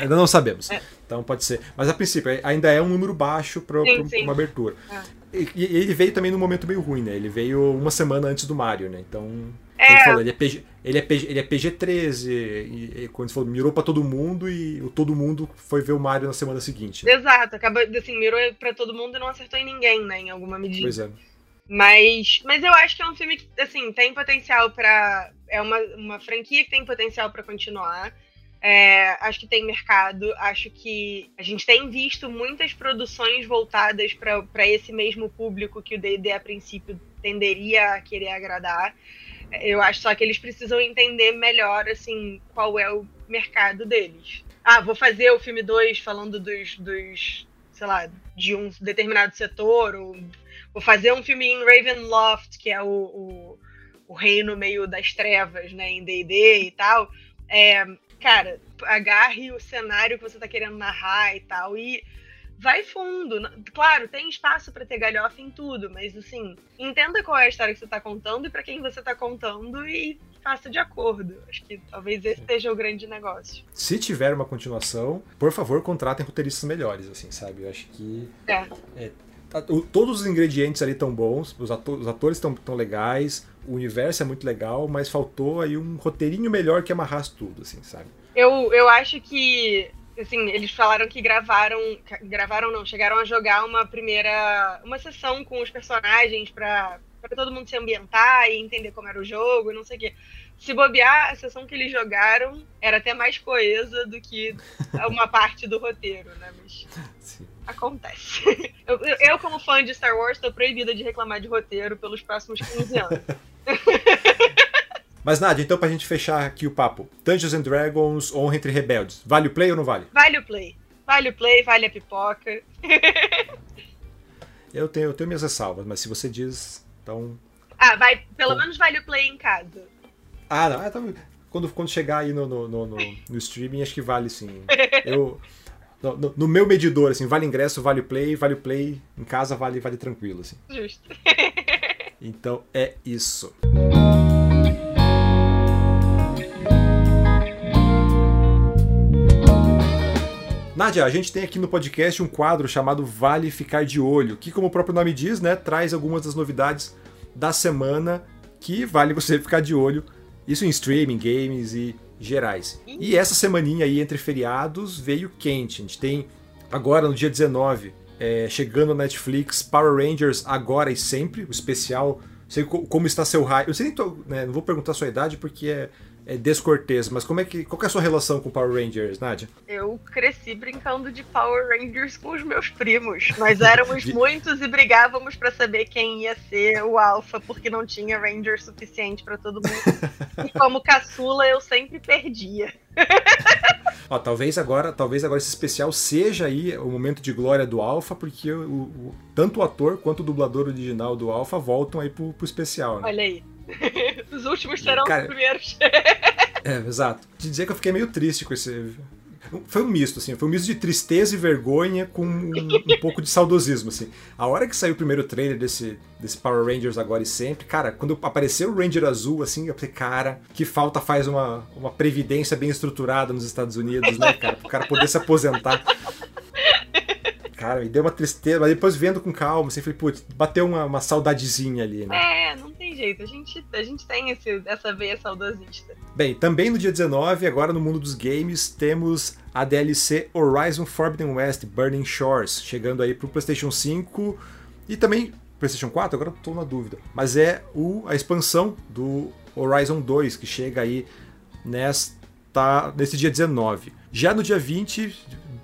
ainda não sabemos. Então pode ser. Mas a princípio, ainda é um número baixo para uma abertura. É. E, e ele veio também num momento meio ruim, né? Ele veio uma semana antes do Mario, né? Então. É. Ele falou, ele é, PG, ele é, PG, ele é PG-13, e, e quando falou, mirou pra todo mundo e o todo mundo foi ver o Mario na semana seguinte. né? Exato, acaba assim, mirou pra todo mundo e não acertou em ninguém, né? Em alguma medida. Pois é. Mas, mas eu acho que é um filme que, assim, tem potencial pra. É uma, uma franquia que tem potencial pra continuar. É, acho que tem mercado. Acho que a gente tem visto muitas produções voltadas pra esse mesmo público que o DD a princípio tenderia a querer agradar. Eu acho só que eles precisam entender melhor, assim, qual é o mercado deles. Ah, vou fazer o filme 2 falando dos, dos, sei lá, de um determinado setor, ou vou fazer um filme em Ravenloft, que é o, o, o reino meio das trevas, né, em D&D e tal. É, cara, agarre o cenário que você tá querendo narrar e tal, e vai fundo. Claro, tem espaço para ter galhofa em tudo, mas assim, entenda qual é a história que você tá contando e para quem você tá contando e faça de acordo. Acho que talvez esse seja o grande negócio. Se tiver uma continuação, por favor, contratem roteiristas melhores, assim, sabe? Eu acho que. É. tá- o- todos os ingredientes ali estão bons, os, ato- os atores estão tão legais, o universo é muito legal, mas faltou aí um roteirinho melhor que amarrasse tudo, assim, sabe? Eu, eu acho que, assim, eles falaram que gravaram, gravaram não, chegaram a jogar uma primeira, uma sessão com os personagens pra, pra todo mundo se ambientar e entender como era o jogo e não sei o quê. Se bobear, a sessão que eles jogaram era até mais coesa do que uma parte do roteiro, né? Mas Sim. Acontece. Eu, eu- como fã de Star Wars, tô proibida de reclamar de roteiro pelos próximos 15 anos. Mas Nádia, então pra gente fechar aqui o papo, Dungeons and Dragons, Honra entre Rebeldes, vale o play ou não vale? Vale o play. Vale o play, vale a pipoca. Eu tenho, eu tenho minhas ressalvas, mas se você diz, então... Ah, vai, pelo menos vale o play em casa. Ah, não, ah, tá- quando, quando chegar aí no, no, no, no- no streaming, acho que vale sim. Eu... No, no- no meu medidor, assim, vale ingresso, vale play, vale play, em casa vale, vale tranquilo, assim. Justo. Então é isso. Nádia, a gente tem aqui no podcast um quadro chamado Vale Ficar de Olho, que, como o próprio nome diz, né, traz algumas das novidades da semana que vale você ficar de olho. Isso em streaming, games e gerais. E essa semaninha aí entre feriados veio quente. A gente tem agora no dia 19, é, chegando na Netflix, Power Rangers Agora e Sempre, o especial. Não sei co- como está seu raio. Eu sei nem tô, né, não vou perguntar a sua idade porque é, é descortês, mas como é que, qual é a sua relação com Power Rangers, Nádia? Eu cresci brincando de Power Rangers com os meus primos. Nós éramos muitos e brigávamos pra saber quem ia ser o Alpha, porque não tinha Ranger suficiente pra todo mundo. e como caçula, eu sempre perdia. Ó, talvez agora, talvez agora esse especial seja aí o momento de glória do Alpha, porque o, o- tanto o ator quanto o dublador original do Alpha voltam aí pro, pro especial, né? Olha aí. Os últimos serão Cara- os primeiros. É, exato. De dizer que eu fiquei meio triste com esse. Foi um misto, assim, foi um misto de tristeza e vergonha com um, um pouco de saudosismo, assim. A hora que saiu o primeiro trailer desse, desse Power Rangers Agora e Sempre, cara, quando apareceu o Ranger Azul, assim, eu falei, cara, que falta faz uma, uma previdência bem estruturada nos Estados Unidos, né, cara, pro cara poder se aposentar. Cara, me deu uma tristeza, mas depois vendo com calma, assim, falei, putz, bateu uma, uma saudadezinha ali, né? É, não tem jeito. A gente, a gente tem esse, essa veia saudosista. Bem, também no dia 19, agora no mundo dos games, temos a DLC Horizon Forbidden West Burning Shores, chegando aí pro PlayStation 5 e também PlayStation 4, agora estou na dúvida. Mas é o, a expansão do Horizon 2 que chega aí nesta, nesse dia 19. Já no dia 20,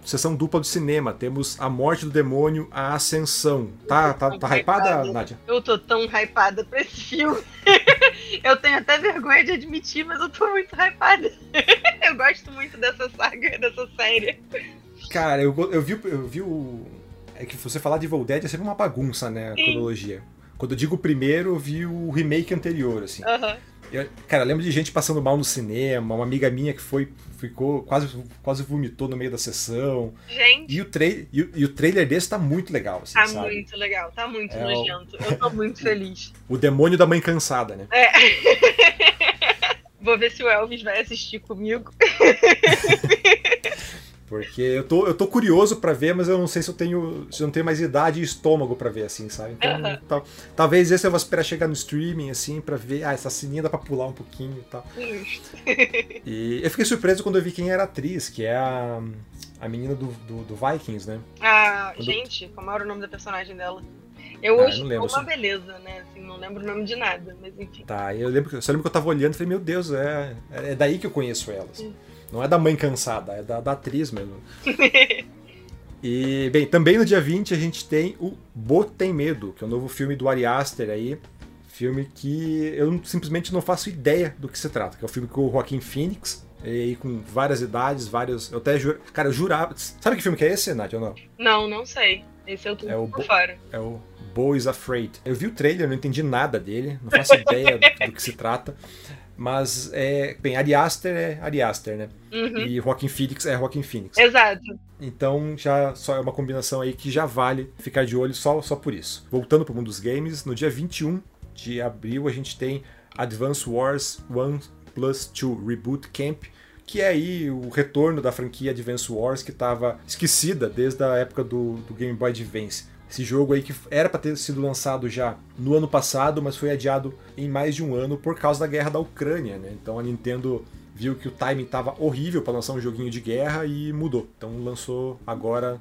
sessão dupla do cinema, temos A Morte do Demônio, A Ascensão. Tá, tá, tá hypada, Nádia? Eu tô tão hypada pra esse filme. eu tenho até vergonha de admitir, mas eu tô muito hypada. eu gosto muito dessa saga, dessa série. Cara, eu, eu, vi, eu vi o. É que você falar de Evil Dead é sempre uma bagunça, né? A cronologia. Quando eu digo primeiro, eu vi o remake anterior, assim. Uhum. Eu, cara, eu lembro de gente passando mal no cinema, uma amiga minha que foi, ficou, quase, quase vomitou no meio da sessão. Gente. E o, trai e, o, e o trailer desse tá muito legal, assim, Tá sabe? muito legal, tá muito É nojento. Eu tô muito feliz. O demônio da mãe cansada, né? É. Vou ver se o Elvis vai assistir comigo. Porque eu tô, eu tô curioso pra ver, mas eu não sei se eu tenho. Se eu não tenho mais idade e estômago pra ver, assim, sabe? Então, tal- talvez esse eu vou esperar chegar no streaming, assim, pra ver. Ah, essa sininha dá pra pular um pouquinho e tal. E eu fiquei surpreso quando eu vi quem era a atriz, que é a, a menina do, do, do Vikings, né? Ah, Quando- gente, como era o nome da personagem dela? Eu Ah, hoje não sou lembro, uma assim. beleza, né? Assim, não lembro o nome de nada, mas enfim. Tá, eu lembro, que- eu só lembro que eu tava olhando e falei, meu Deus, é, é daí que eu conheço ela. assim. Não é da mãe cansada, é da, da atriz mesmo. E, bem, também no dia 20 a gente tem o Botem Medo, que é o novo filme do Ari Aster aí. Filme que eu simplesmente não faço ideia do que se trata. Que é o filme com o Joaquim Phoenix, e com várias idades, vários. Eu até juro. Cara, eu jurava. Sabe que filme que é esse, Nath, ou não? Não, não sei. Esse eu tô É o Bo- fora. É o Boys Afraid. Eu vi o trailer, não entendi nada dele, não faço ideia do, do que se trata. Mas, é, bem, Ari Aster é Ari Aster, né? Uhum. E Joaquim Phoenix é Joaquim Phoenix. Exato. Então já só é uma combinação aí que já vale ficar de olho só, só por isso. Voltando para o mundo dos games, no dia 21 de abril a gente tem Advance Wars 1 Plus 2 Reboot Camp, que é aí o retorno da franquia Advance Wars que estava esquecida desde a época do, do Game Boy Advance. Esse jogo aí que era para ter sido lançado já no ano passado, mas foi adiado em mais de um ano por causa da guerra da Ucrânia, né? Então a Nintendo viu que o timing estava horrível para lançar um joguinho de guerra e mudou. Então lançou agora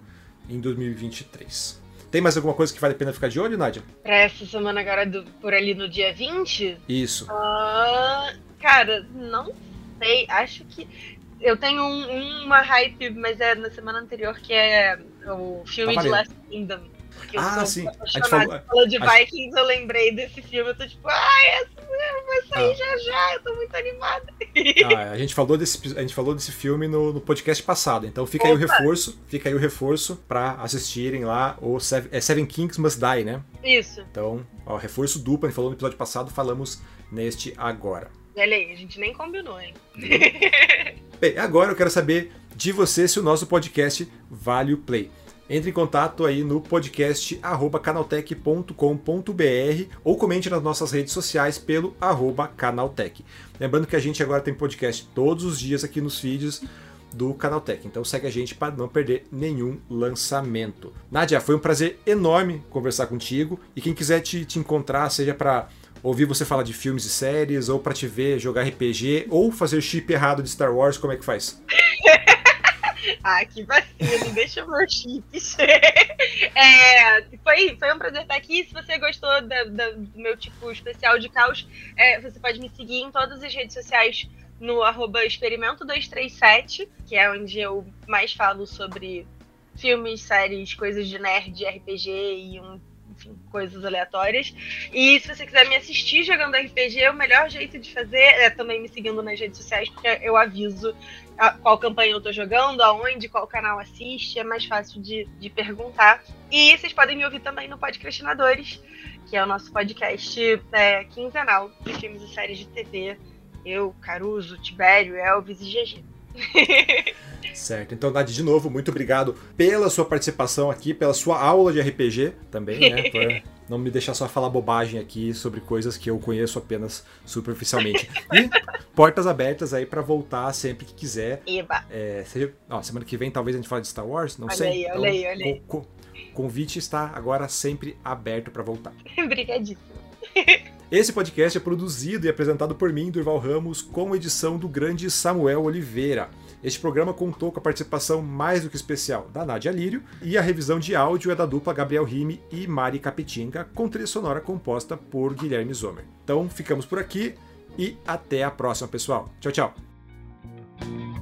em 2023. Tem mais alguma coisa que vale a pena ficar de olho, Nádia? Pra essa semana agora, do- por ali no dia 20, Isso. Ah, cara, não sei. Acho que. Eu tenho um- uma hype, mas é na semana anterior, que é o filme Tá de. Last Kingdom. Porque Ah, sim. A gente falou- Falou de a gente- Vikings, eu lembrei desse filme. Eu tô tipo, ai, essa vai sair Ah. já já, eu tô muito animada. Ah, a gente falou desse, a gente falou desse filme no, no podcast passado, então fica aí o Opa. reforço, fica aí o reforço para assistirem lá o Seven, é Seven Kings Must Die, né? Isso. Então, ó, reforço duplo, a gente falou no episódio passado, falamos neste agora. Olha aí, a gente nem combinou, hein? Bem, agora eu quero saber de você se o nosso podcast vale o play. Entre em contato aí no podcast arroba canaltech.com.br ou comente nas nossas redes sociais pelo arroba canaltech. Lembrando que a gente agora tem podcast todos os dias aqui nos feeds do Canaltech. Então segue a gente para não perder nenhum lançamento. Nádia, foi um prazer enorme conversar contigo e quem quiser te, te encontrar, seja para ouvir você falar de filmes e séries, ou para te ver jogar RPG, ou fazer chip errado de Star Wars, como é que faz? Ah, que vacilo, deixa meus chips. É, foi, foi um prazer estar aqui. Se você gostou da- da- do meu tipo especial de caos, é, você pode me seguir em todas as redes sociais no arroba experimento237, que é onde eu mais falo sobre filmes, séries, coisas de nerd, RPG e um, coisas aleatórias. E se você quiser me assistir jogando RPG, o melhor jeito de fazer é também me seguindo nas redes sociais, porque eu aviso a- qual campanha eu tô jogando, aonde, qual canal assiste, é mais fácil de, de perguntar. E vocês podem me ouvir também no Podcrastinadores, que é o nosso podcast é, quinzenal de filmes e séries de TV. Eu, Caruso, Tibério, Elvis e GG. Certo. Então, Nádia, de novo, muito obrigado pela sua participação aqui, pela sua aula de RPG também, né? Por não me deixar só falar bobagem aqui sobre coisas que eu conheço apenas superficialmente. E portas abertas aí para voltar sempre que quiser. Eba! É, seja, ó, semana que vem talvez a gente fale de Star Wars, não Olha sei. aí, olha aí, olha aí. co- co- convite está agora sempre aberto para voltar. Obrigadíssimo. Esse podcast é produzido e apresentado por mim, Durval Ramos, com edição do grande Samuel Oliveira. Este programa contou com a participação mais do que especial da Nádia Lírio e a revisão de áudio é da dupla Gabriel Rime e Mari Capetinga, com trilha sonora composta por Guilherme Zomer. Então ficamos por aqui e até a próxima, pessoal. Tchau, tchau.